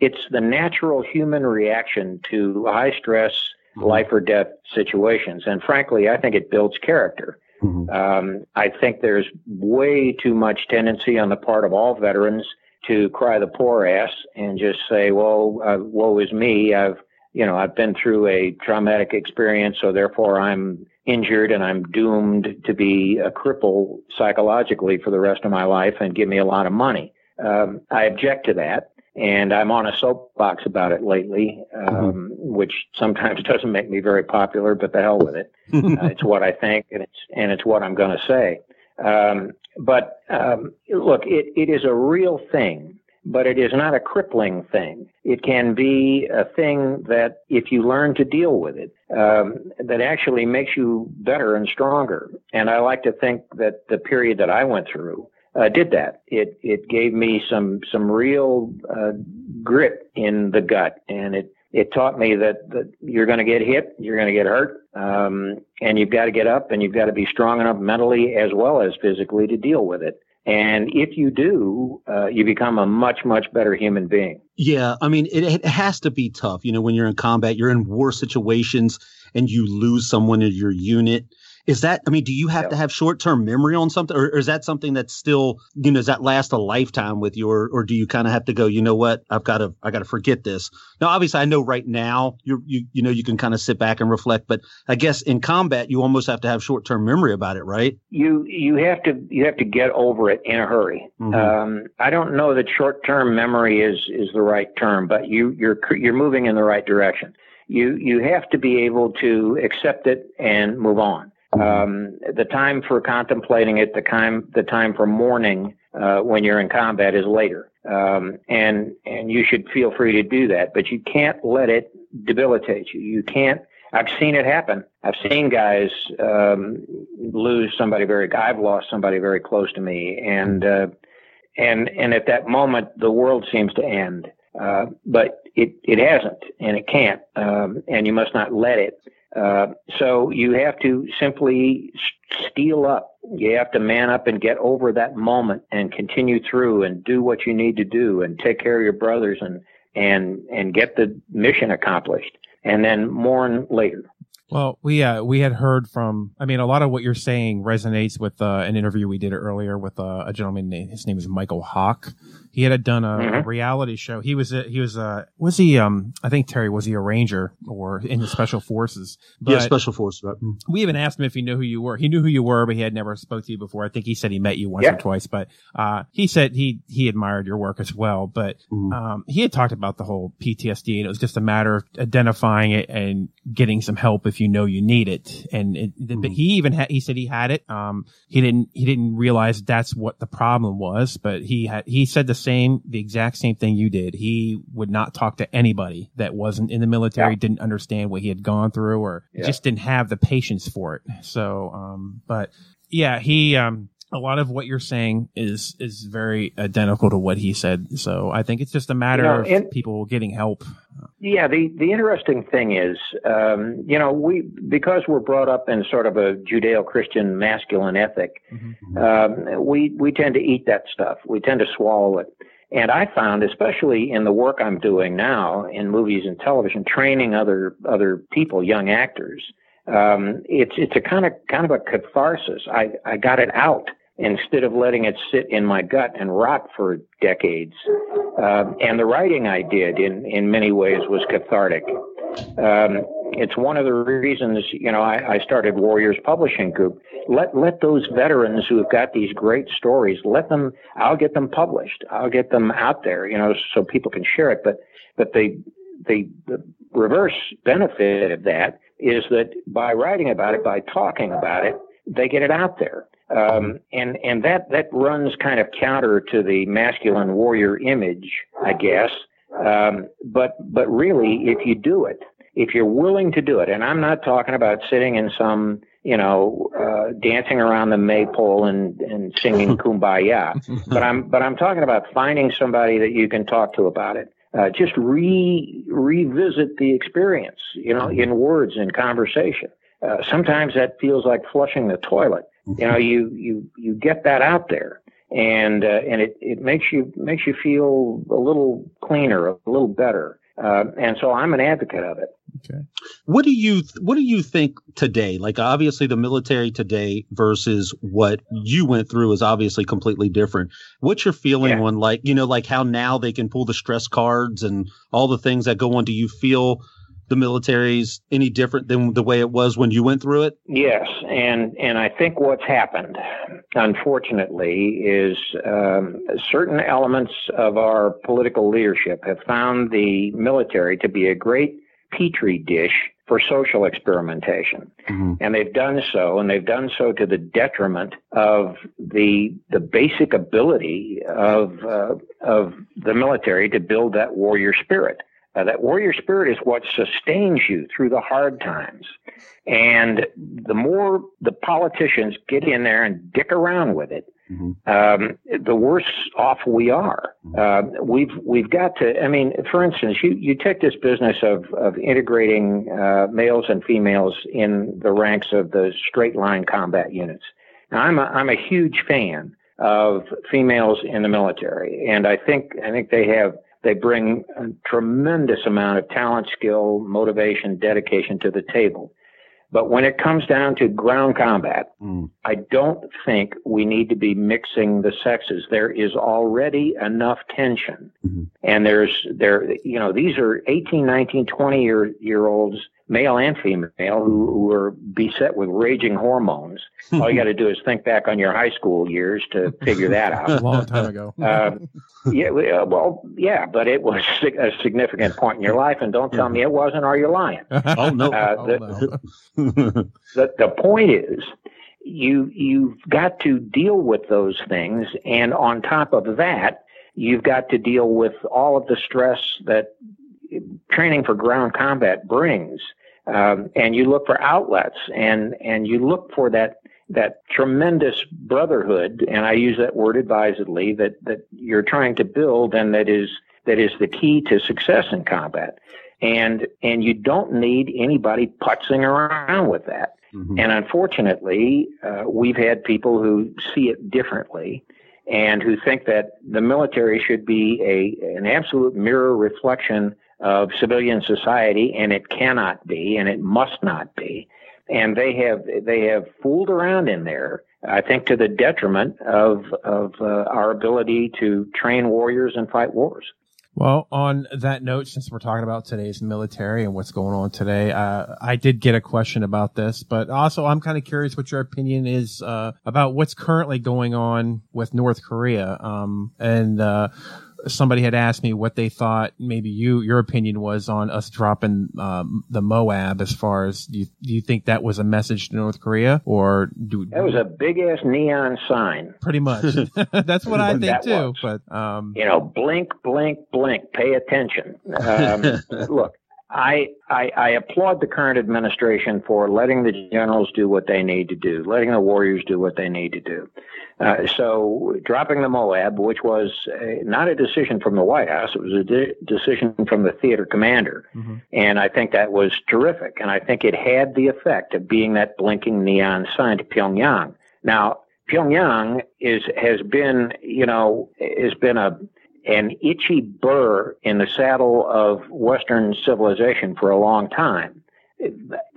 it's the natural human reaction to high stress, mm-hmm. life or death situations. And frankly, I think it builds character. Mm-hmm. Um, I think there's way too much tendency on the part of all veterans to cry the poor ass and just say, "Well, uh, woe is me. I've you know, I've been through a traumatic experience, so therefore I'm injured and I'm doomed to be a cripple psychologically for the rest of my life and give me a lot of money. Um, I object to that. And I'm on a soapbox about it lately, um, mm-hmm. which sometimes <laughs> doesn't make me very popular, but the hell with it. <laughs> uh, it's what I think, and it's and it's what I'm going to say. Um, but um, look, it, it is a real thing but it is not a crippling thing. It can be a thing that, if you learn to deal with it, um, that actually makes you better and stronger. And I like to think that the period that I went through uh, did that. It it gave me some some real uh, grit in the gut, and it it taught me that, that you're going to get hit, you're going to get hurt, um, and you've got to get up, and you've got to be strong enough mentally as well as physically to deal with it. And if you do, uh, you become a much, much better human being. Yeah. I mean, it, it has to be tough. You know, when you're in combat, you're in war situations and you lose someone in your unit is that, I mean, do you have yeah. to have short term memory on something or, or, is that something that's still, you know, does that last a lifetime with you or, or do you kind of have to go, you know what, I've got to, I got to forget this. Now, obviously I know right now you you, you know, you can kind of sit back and reflect, but I guess in combat, you almost have to have short term memory about it, right? You, you have to, you have to get over it in a hurry. Mm-hmm. Um, I don't know that short term memory is, is the right term, but you, you're, you're moving in the right direction. You, you have to be able to accept it and move on. Um, the time for contemplating it, the time, the time for mourning uh, when you're in combat is later, um, and and you should feel free to do that. But you can't let it debilitate you. You can't. I've seen it happen. I've seen guys um, lose somebody very. I've lost somebody very close to me, and uh, and and at that moment, the world seems to end. Uh, but it it hasn't, and it can't, um, and you must not let it. Uh, so you have to simply steel up. You have to man up and get over that moment and continue through and do what you need to do and take care of your brothers and and and get the mission accomplished and then mourn later. Well, we uh, we had heard from. I mean, a lot of what you're saying resonates with uh, an interview we did earlier with uh, a gentleman. His name is Mykel Hawke. He had done a, mm-hmm. a reality show. He was a, he was a was he um I think Terry was he a ranger or in the special forces? But yeah, special forces. Right. Mm. We even asked him if he knew who you were. He knew who you were, but he had never spoke to you before. I think he said he met you once yeah. or twice, but uh he said he he admired your work as well. But mm. um he had talked about the whole PTSD and it was just a matter of identifying it and getting some help if you know you need it. And it, mm. he even had he said he had it. Um he didn't he didn't realize that's what the problem was, but he had he said the same, the exact same thing you did. He would not talk to anybody that wasn't in the military, yeah. didn't understand what he had gone through, or yeah. just didn't have the patience for it. So, um, but yeah, he, um, a lot of what you're saying is is very identical to what he said. So I think it's just a matter you know, of and, people getting help. Yeah, the the interesting thing is, um, you know, we because we're brought up in sort of a Judeo-Christian masculine ethic, mm-hmm. um, we we tend to eat that stuff. We tend to swallow it. And I found, especially in the work I'm doing now in movies and television, training other other people, young actors, Um, it's it's a kind of kind of a catharsis. I I got it out instead of letting it sit in my gut and rot for decades. Um, and the writing I did in in many ways was cathartic. Um, it's one of the reasons you know I, I started Warriors Publishing Group. Let let those veterans who have got these great stories, let them. I'll get them published. I'll get them out there, you know, so people can share it. But but the, the reverse benefit of that is that by writing about it, by talking about it, they get it out there. Um, and and that that runs kind of counter to the masculine warrior image, I guess. Um, but but really, if you do it, if you're willing to do it, and I'm not talking about sitting in some you know uh, dancing around the maypole and and singing <laughs> kumbaya, but I'm but I'm talking about finding somebody that you can talk to about it. Uh, just re revisit the experience, you know, in words in conversation. Uh, sometimes that feels like flushing the toilet. You know, you you you get that out there, and uh, and it it makes you makes you feel a little cleaner, a little better. Uh, and so I'm an advocate of it. Okay. What do you what do you think today? Like obviously the military today versus what you went through is obviously completely different. What's your feeling yeah. on like, you know, like how now they can pull the stress cards and all the things that go on? Do you feel the military's any different than the way it was when you went through it? Yes, and and I think what's happened, unfortunately, is um, certain elements of our political leadership have found the military to be a great petri dish for social experimentation. Mm-hmm. And they've done so, and they've done so to the detriment of the the basic ability of uh, of the military to build that warrior spirit. Uh, that warrior spirit is what sustains you through the hard times. And the more the politicians get in there and dick around with it, mm-hmm. um, the worse off we are. Mm-hmm. Uh, we've we've got to. I mean, for instance, you you take this business of of integrating uh, males and females in the ranks of the straight line combat units. Now, I'm a, I'm a huge fan of females in the military, and I think I think they have they bring a tremendous amount of talent, skill, motivation, dedication to the table. But when it comes down to ground combat, mm. I don't think we need to be mixing the sexes. There is already enough tension. Mm-hmm. And there's there you know, these are 18, 19, 20 year year olds male and female, who, who are beset with raging hormones. All you got to do is think back on your high school years to figure that out. a <laughs> long time ago. uh, yeah, well, yeah, but it was <laughs> a significant point in your life, and don't tell me it wasn't, or you're lying. <laughs> oh no. Uh, the, oh, no. the, the point is, you you've got to deal with those things, and on top of that, you've got to deal with all of the stress that training for ground combat brings um, and you look for outlets and and you look for that that tremendous brotherhood and I use that word advisedly that that you're trying to build and that is that is the key to success in combat and and you don't need anybody putzing around with that mm-hmm. and unfortunately uh, we've had people who see it differently and who think that the military should be a an absolute mirror reflection of civilian society, and it cannot be, and it must not be. And they have they have fooled around in there. I think to the detriment of of uh, our ability to train warriors and fight wars. Well, on that note, since we're talking about today's military and what's going on today, uh, I did get a question about this, but also I'm kind of curious what your opinion is uh, about what's currently going on with North Korea. Um, and uh, somebody had asked me what they thought maybe you your opinion was on us dropping um, the MOAB as far as do you, do you think that was a message to North Korea or do that was a big ass neon sign pretty much <laughs> that's what I think too was. but um, you know blink blink blink pay attention um, <laughs> look I, I, I applaud the current administration for letting the generals do what they need to do, letting the warriors do what they need to do. Uh, so dropping the MOAB, which was a, not a decision from the White House, it was a de- decision from the theater commander, mm-hmm. and I think that was terrific. And I think it had the effect of being that blinking neon sign to Pyongyang. Now, Pyongyang is has been, you know, has been a an itchy burr in the saddle of Western civilization for a long time.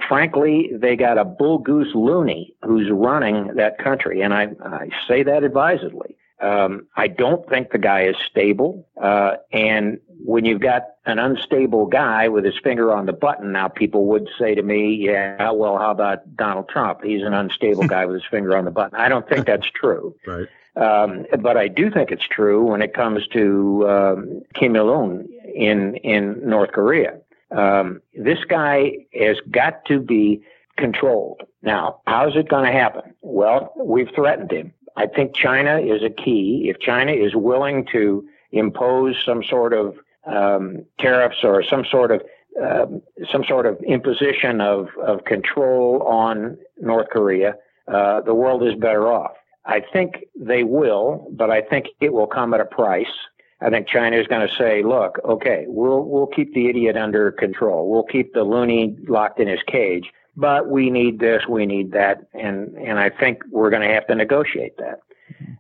Frankly, they got a bull goose loony who's running that country, and I, I say that advisedly. Um, I don't think the guy is stable. Uh, and when you've got an unstable guy with his finger on the button, now people would say to me, yeah, well, how about Donald Trump? He's an unstable guy with his <laughs> finger on the button. I don't think that's true. <laughs> Right. Um, but I do think it's true when it comes to um, Kim Il Un in in North Korea. Um, this guy has got to be controlled. Now, how's it going to happen? Well, we've threatened him. I think China is a key. If China is willing to impose some sort of um, tariffs or some sort of um, some sort of imposition of, of control on North Korea, uh, the world is better off. I think they will, but I think it will come at a price. I think China is going to say, "Look, okay, we'll we'll keep the idiot under control. We'll keep the loony locked in his cage, but we need this, we need that, and and I think we're going to have to negotiate that."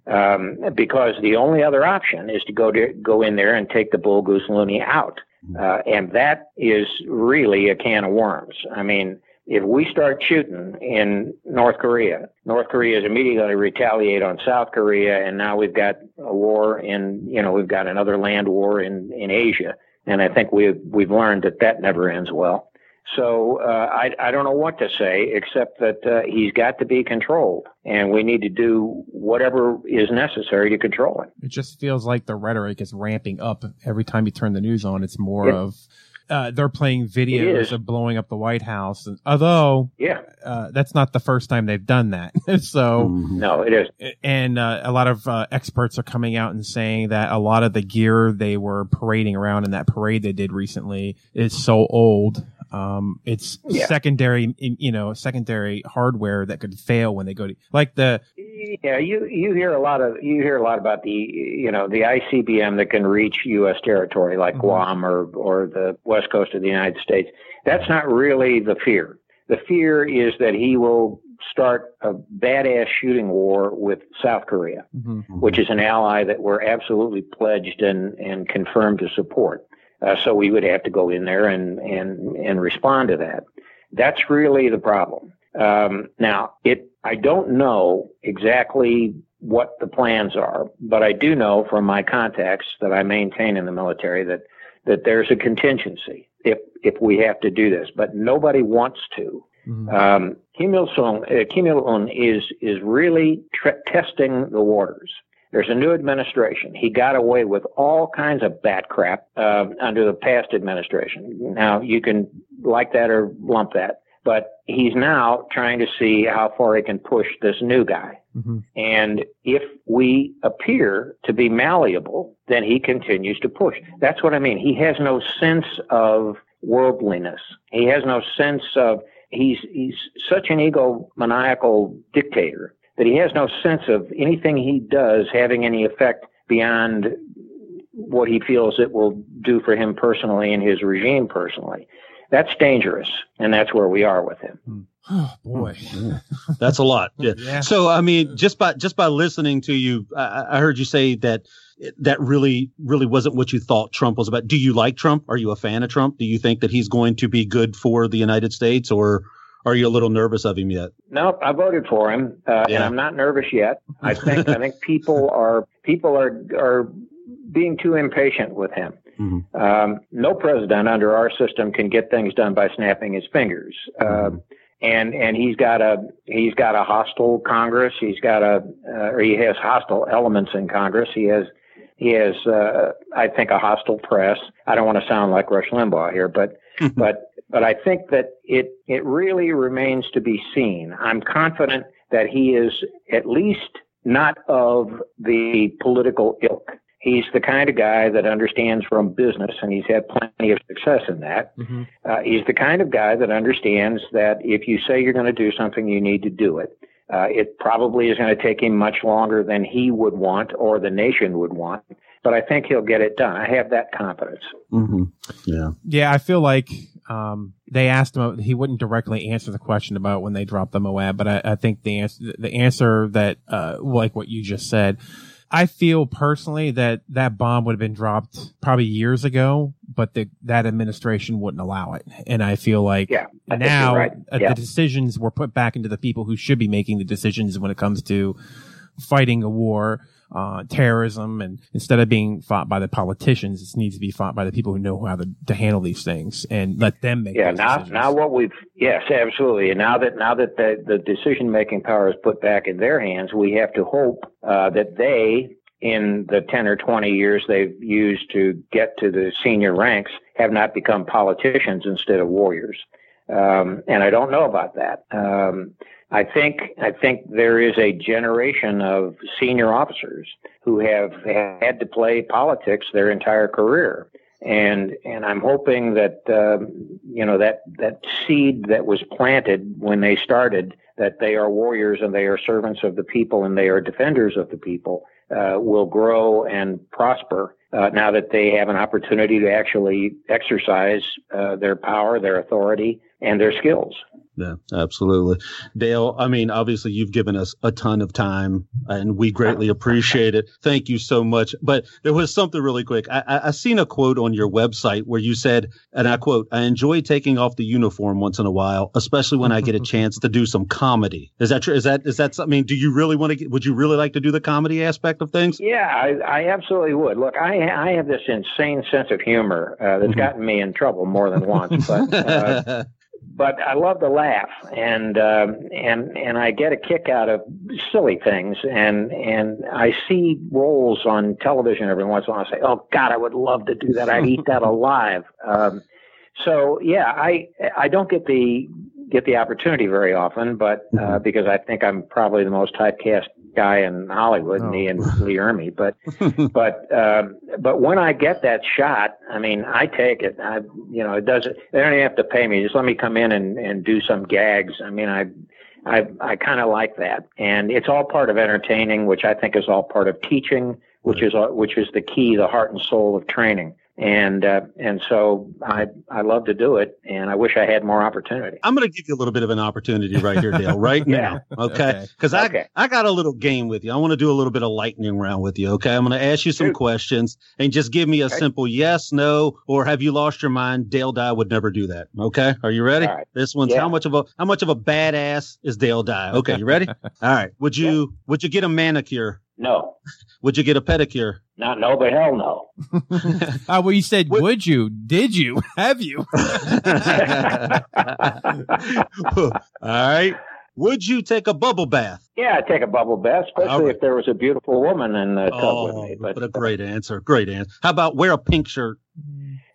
Um, because the only other option is to go to go in there and take the bull goose loony out, uh, and that is really a can of worms. I mean, if we start shooting in North Korea, North Korea is immediately going to retaliate on South Korea, and now we've got a war in, you know, we've got another land war in in Asia, and I think we've we've learned that that never ends well. So uh, I I don't know what to say except that uh, he's got to be controlled, and we need to do whatever is necessary to control him. It just feels like the rhetoric is ramping up every time you turn the news on. It's more Yeah. of uh, they're playing videos of blowing up the White House, and, although Yeah, uh, that's not the first time they've done that. <laughs> so, Mhm. no, it is. and uh, a lot of uh, experts are coming out and saying that a lot of the gear they were parading around in that parade they did recently is so old. Um, it's Yeah. secondary, you know, secondary hardware that could fail when they go to like the Yeah, you you hear a lot of you hear a lot about the you know the ICBM that can reach U.S. territory like Mhm. Guam or or the west coast of the United States. That's not really the fear. The fear is that he will start a badass shooting war with South Korea, which is an ally that we're absolutely pledged and and confirmed to support. Uh, so we would have to go in there and and and respond to that. That's really the problem. Um, now, it I don't know exactly what the plans are, but I do know from my contacts that I maintain in the military that that there's a contingency if if we have to do this, but nobody wants to. Mhm. Um, Kim Il Sung, uh, Kim Il Un is is really tre- testing the waters. There's a new administration. He got away with all kinds of bat crap uh, under the past administration. Now you can like that or lump that, but he's now trying to see how far he can push this new guy. Mhm. And if we appear to be malleable, then he continues to push. That's what I mean. He has no sense of worldliness. He has no sense of he's he's such an egomaniacal dictator that he has no sense of anything he does having any effect beyond what he feels it will do for him personally and his regime personally. That's dangerous, and that's where we are with him. Oh boy. <laughs> That's a lot. Yeah. Yeah. So I mean, just by just by listening to you, I, I heard you say that that really really wasn't what you thought Trump was about. Do you like Trump? Are you a fan of Trump? Do you think that he's going to be good for the United States, or are you a little nervous of him yet? No, I voted for him, uh, and I'm not nervous yet. I think I think people <laughs> are people are are being too impatient with him. Mhm. Um, no president under our system can get things done by snapping his fingers. Um, and and he's got a he's got a hostile Congress. He's got a uh, or he has hostile elements in Congress. He has he has uh, I think a hostile press. I don't want to sound like Rush Limbaugh here, but but but I think that it it really remains to be seen. I'm confident that he is at least not of the political ilk. He's the kind of guy that understands from business, and he's had plenty of success in that. Mhm. Uh, he's the kind of guy that understands that if you say you're going to do something, you need to do it. Uh, it probably is going to take him much longer than he would want or the nation would want, but I think he'll get it done. I have that confidence. Mm-hmm. Yeah. Yeah, I feel like um, they asked him. He wouldn't directly answer the question about when they dropped the MOAB, but I, I think the answer, the answer that, uh, like what you just said, I feel personally that that bomb would have been dropped probably years ago, but the, that administration wouldn't allow it. And I feel like Yeah, I now right. Yeah. the decisions were put back into the people who should be making the decisions when it comes to fighting a war, uh, terrorism, and instead of being fought by the politicians, it needs to be fought by the people who know how to, to handle these things and let them make. Yeah, now decisions. now what we've yes, absolutely. And now that now that the, the decision making power is put back in their hands, we have to hope uh, that they, in the ten or twenty years they've used to get to the senior ranks, have not become politicians instead of warriors. Um, and I don't know about that. Um, I think I think there is a generation of senior officers who have had to play politics their entire career. And and I'm hoping that um, you know that that seed that was planted when they started that they are warriors and they are servants of the people and they are defenders of the people uh, will grow and prosper uh, now that they have an opportunity to actually exercise uh, their power, their authority, and their skills. Yeah, absolutely. Dale, I mean, obviously you've given us a ton of time and we greatly appreciate it. Thank you so much. But there was something really quick. I, I, I seen a quote on your website where you said, and I quote, I enjoy taking off the uniform once in a while, especially when I get a <laughs> chance to do some comedy. Is that true? Is that, is that something, I mean, do you really want to get, would you really like to do the comedy aspect of things? Yeah, I, I absolutely would. Look, I I have this insane sense of humor uh, that's gotten me in trouble more than once, but. Uh, <laughs> but I love to laugh, and um, and and I get a kick out of silly things, and and I see roles on television every once in a while. I say, "Oh God, I would love to do that. I'd eat that <laughs> alive." Um, so yeah, I I don't get the get the opportunity very often, but uh, because I think I'm probably the most typecast guy in Hollywood, me and Lee Ermey. But <laughs> but um, but when I get that shot, I mean, I take it. I you know, it doesn't. They don't even have to pay me. Just let me come in and and do some gags. I mean, I. I I kind of like that, and it's all part of entertaining, which I think is all part of teaching, which is which is the key, the heart and soul of training. And uh, and so I I love to do it, and I wish I had more opportunity. I'm going to give you a little bit of an opportunity right here, Dale, right <laughs> Yeah. now. Okay. Okay. Because I, Okay. I got a little game with you. I want to do a little bit of lightning round with you. Okay. I'm going to ask you some Shoot. questions and just give me a Okay. simple yes, no, or have you lost your mind? Dale Dye would never do that. Okay. Are you ready? All right. This one's Yeah. how much of a, how much of a badass is Dale Dye? Okay. You ready? <laughs> All right. Would you, would you get a manicure? No, Would you get a pedicure? not no, but hell no. <laughs> Uh, well, you said, What- would you? Did you? <laughs> Have you? <laughs> All right. Would you take a bubble bath? Yeah, I'd take a bubble bath, especially All right. if there was a beautiful woman in the tub Oh, with me. But what a great answer. Great answer. How about wear a pink shirt?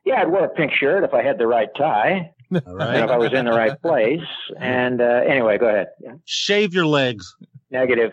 yeah, I'd wear a pink shirt if I had the right tie All and right. if I was in the right place. And uh, anyway, go ahead. Yeah. Shave your legs. Negative.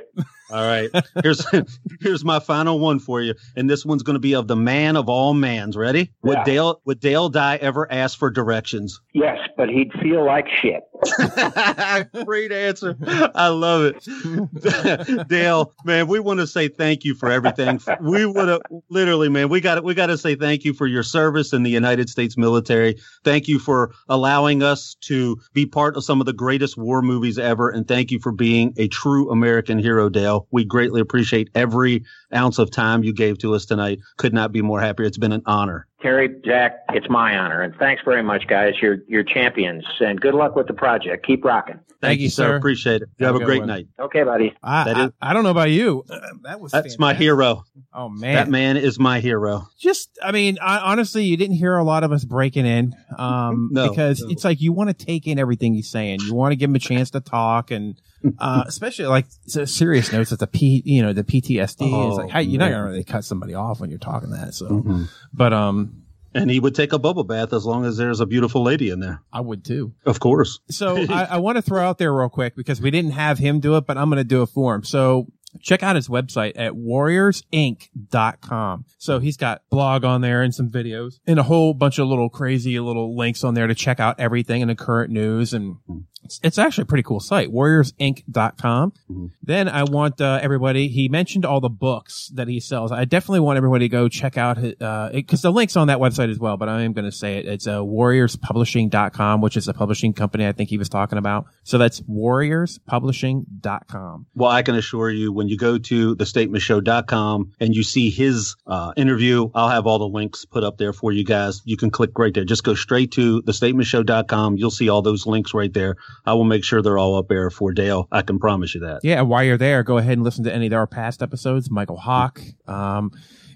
All right. Here's <laughs> here's my final one for you, and this one's going to be of the man of all mans. Ready? Would Dale would Dale Dye ever ask for directions? Yes, but he'd feel like shit. <laughs> Great answer. I love it. <laughs> Dale, man, we want to say thank you for everything. We would have literally, man, we got we got to say thank you for your service in the United States military. Thank you for allowing us to be part of some of the greatest war movies ever and thank you for being a true American hero, Dale. We greatly appreciate every ounce of time you gave to us tonight. Could not be more happier. It's been an honor. Terry, Jack, it's my honor, and thanks very much, guys. You're you're champions, and good luck with the project. Keep rocking. Thank you, sir. Appreciate it. You Have have, a a great one. night. Okay, buddy. I, That I, I don't know about you. Uh, that was That's my hero. Oh man, That man is my hero. just I mean, I, honestly, you didn't hear a lot of us breaking in, um, <laughs> No, because no. it's like you want to take in everything he's saying. You want to give him a chance to talk, and uh, especially like so serious notes. It's a P, you know, the PTSD. it's Oh, like, hey, you're not gonna really cut somebody off when you're talking that. So, Mhm. but um, And he would take a bubble bath as long as there's a beautiful lady in there. I would too. Of course. So <laughs> I, I want to throw out there real quick because we didn't have him do it, but I'm going to do it for him. So check out his website at warriorsinc.com. So he's got blog on there and some videos and a whole bunch of little crazy little links on there to check out everything in the current news. And it's, it's actually a pretty cool site, warriorsinc.com. Mhm. Then I want uh, everybody, he mentioned all the books that he sells. I definitely want everybody to go check out his, uh, cause the link's on that website as well, but I am going to say it. It's uh, warriorspublishing.com, which is a publishing company I think he was talking about. So that's warriorspublishing.com. Well, I can assure you, when when you go to thestatementshow.com and you see his uh, interview, I'll have all the links put up there for you guys. You can click right there. Just go straight to thestatementshow.com. You'll see all those links right there. I will make sure they're all up there for Dale. I can promise you that. Yeah, while you're there, go ahead and listen to any of our past episodes. Mykel Hawke, um,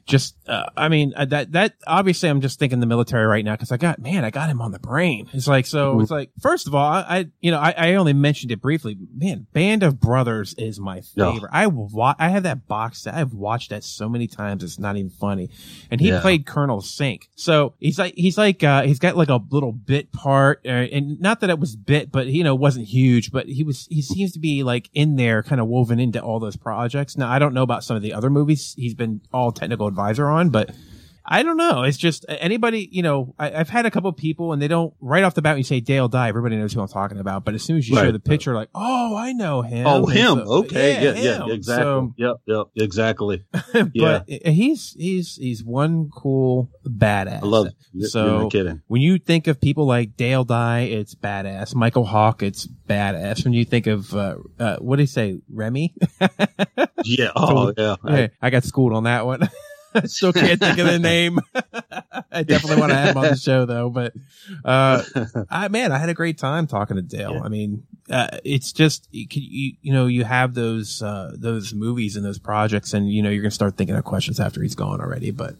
just uh, I mean uh, that that obviously I'm just thinking the military right now because I got man I got him on the brain. It's like so mm-hmm. it's like first of all I, you know I, I, only mentioned it briefly. Man, Band of Brothers is my favorite. I wa- I have that box set. I've watched that so many times it's not even funny. And he yeah. played Colonel Sink, so he's like he's like uh, he's got like a little bit part, uh, and not that it was bit, but you know wasn't huge, but he was he seems to be like in there, kind of woven into all those projects. Now I don't know about some of the other movies he's been all technical advisor on, but I don't know. It's just anybody, you know, I, have had a couple people and they don't right off the bat when you say Dale Dye, everybody knows who I'm talking about. But as soon as you right. show the picture, like, oh, I know him. Oh, him. So, okay. Yeah, yeah, yeah, exactly. So, yep, yep, exactly. <laughs> but yeah. he's he's he's one cool badass. I love it. so kidding. when you think of people like Dale Dye, it's badass. Mykel Hawke, it's badass. When you think of uh, uh what do you say, Remy? <laughs> yeah. Oh, yeah. I, I got schooled on that one. <laughs> <laughs> I still can't think of the name. <laughs> I definitely want to have him on the show though, but, uh, I, man, I had a great time talking to Dale. Yeah. I mean, uh, it's just, you, you, you, know, you have those, uh, those movies and those projects and, you know, you're going to start thinking of questions after he's gone already, but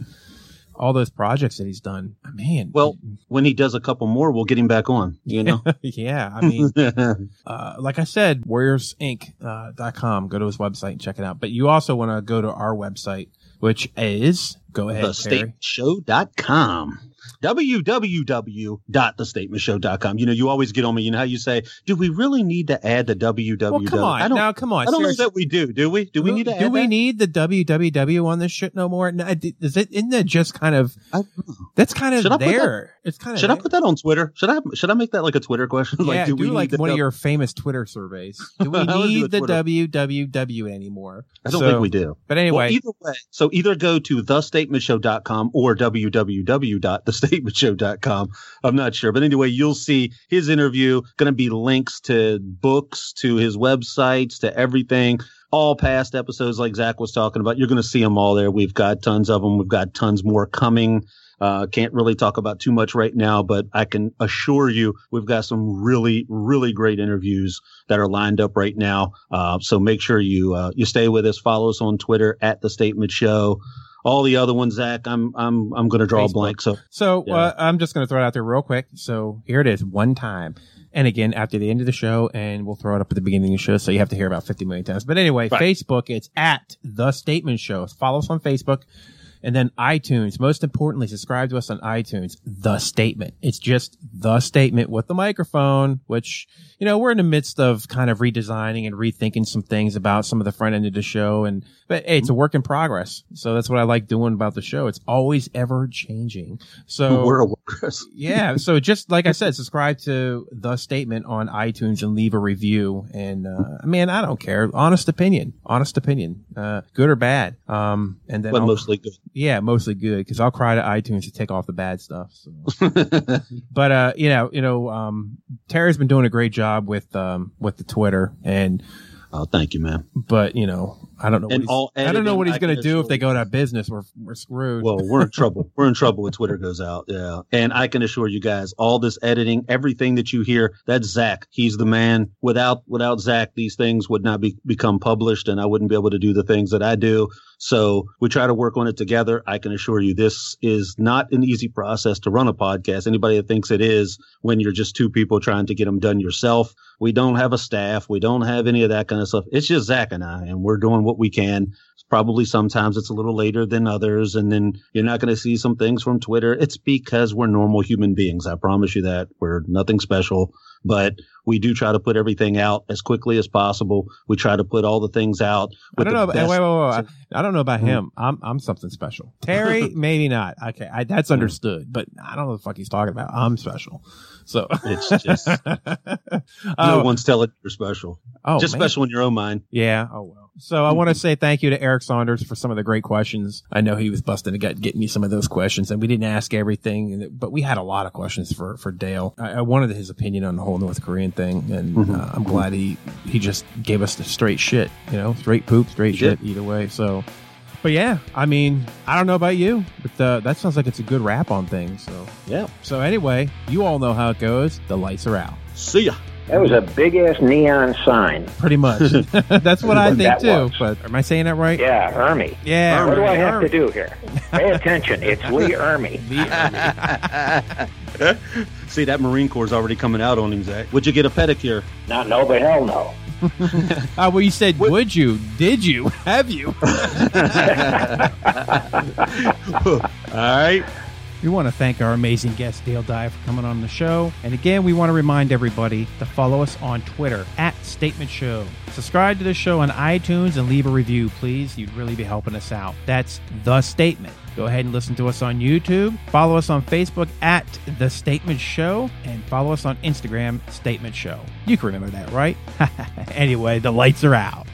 all those projects that he's done, man. Well, when he does a couple more, we'll get him back on, you know? <laughs> yeah. I mean, uh, like I said, warriorsinc.com, uh, go to his website and check it out. But you also want to go to our website, which is go ahead, thestateshow.com www.thestatementshow.com. You know, you always get on me. You know how you say, do we really need to add the www? Well, come on. I don't, now, come on. I don't know that we do. Do we? Do we need to Do we that? need the www on this shit no more? No, uh, is it, isn't that just kind of, that's kind of there. It's kind of, should there. I put that on Twitter? Should I, should I make that like a Twitter question? <laughs> like, yeah, do, do we like one of your famous Twitter surveys? <laughs> Do we need the www anymore? I don't so, think we do. But anyway. Well, either way, so either go to thestatementshow.com or www.thestatementshow.com I'm not sure. But anyway, you'll see his interview, going to be links to books, to his websites, to everything. All past episodes, like Zach was talking about, you're going to see them all there. We've got tons of them. We've got tons more coming. Uh, can't really talk about too much right now, but I can assure you we've got some really, really great interviews that are lined up right now. Uh, so make sure you uh, you stay with us. Follow us on Twitter at the Statement Show all the other ones, Zach, I'm I'm I'm going to draw Facebook. a blank. So so yeah. uh, I'm just going to throw it out there real quick. So here it is, one time. And again, after the end of the show, and we'll throw it up at the beginning of the show, so you have to hear about 50 million times. But anyway, right. Facebook, it's at The Statement Show. Follow us on Facebook. And then iTunes. Most importantly, subscribe to us on iTunes. The statement. It's just the statement with the microphone, which, you know, we're in the midst of kind of redesigning and rethinking some things about some of the front end of the show. And, but hey, it's a work in progress. So that's what I like doing about the show. It's always ever changing. So <laughs> we're a workers. <laughs> yeah. So just like I said, subscribe to the statement on iTunes and leave a review. And, uh, man, I don't care. Honest opinion, honest opinion, uh, good or bad. Um, and then but mostly good. Yeah, mostly good because I'll cry to iTunes to take off the bad stuff. So. <laughs> but uh, you know, you know, um, Terry's been doing a great job with um with the Twitter and. Oh, thank you, man. But you know, I don't know. What all editing, I don't know what he's going to do if they go out of business. We're we're screwed. Well, we're in trouble. <laughs> we're in trouble when Twitter goes out. Yeah, and I can assure you guys, all this editing, everything that you hear, that's Zach. He's the man. Without without Zach, these things would not be become published, and I wouldn't be able to do the things that I do. So we try to work on it together. I can assure you, this is not an easy process to run a podcast. Anybody that thinks it is, when you're just two people trying to get them done yourself, we don't have a staff. We don't have any of that kind of stuff. It's just Zach and I, and we're doing what we can. Probably sometimes it's a little later than others. And then you're not going to see some things from Twitter. It's because we're normal human beings. I promise you that we're nothing special, but we do try to put everything out as quickly as possible. We try to put all the things out. I don't know. Best- wait, wait, wait, wait. I don't know about mm-hmm. him. I'm, I'm something special. Terry, <laughs> maybe not. Okay. I, that's understood, but I don't know what the fuck he's talking about. I'm special. So It's just no one's telling you're special. oh, just man. special in your own mind. Yeah. Oh well. So I want to say thank you to Eric Saunders for some of the great questions. I know he was busting to get getting me some of those questions, and we didn't ask everything, but we had a lot of questions for for Dale. I, I wanted his opinion on the whole North Korean thing, and Mm-hmm. uh, I'm glad he he just gave us the straight shit. You know, straight poop, straight He shit. Either way. So. But yeah, I mean, I don't know about you, but uh, that sounds like it's a good wrap on things. So, Yeah. so anyway, you all know how it goes. The lights are out. See ya. That was a big ass neon sign. Pretty much. <laughs> That's what I think too. was. But am I saying that right? Yeah, Ermey. Yeah. What do I Ermey. have to do here? Pay <laughs> attention. It's Lee Ermey. <laughs> See that Marine Corps is already coming out on him, Zach. Would you get a pedicure? Not no, but hell no. Oh, <laughs> well, you said, would you? Did you? <laughs> Have you? <laughs> All right. we want to thank our amazing guest, Dale Dye, for coming on the show. And again, we want to remind everybody to follow us on Twitter at Statement Show. Subscribe to the show on iTunes and leave a review, please. You'd really be helping us out. That's The Statement. Go ahead and listen to us on YouTube. Follow us on Facebook at The Statement Show. And follow us on Instagram, Statement Show. You can remember that, right? <laughs> anyway, the lights are out.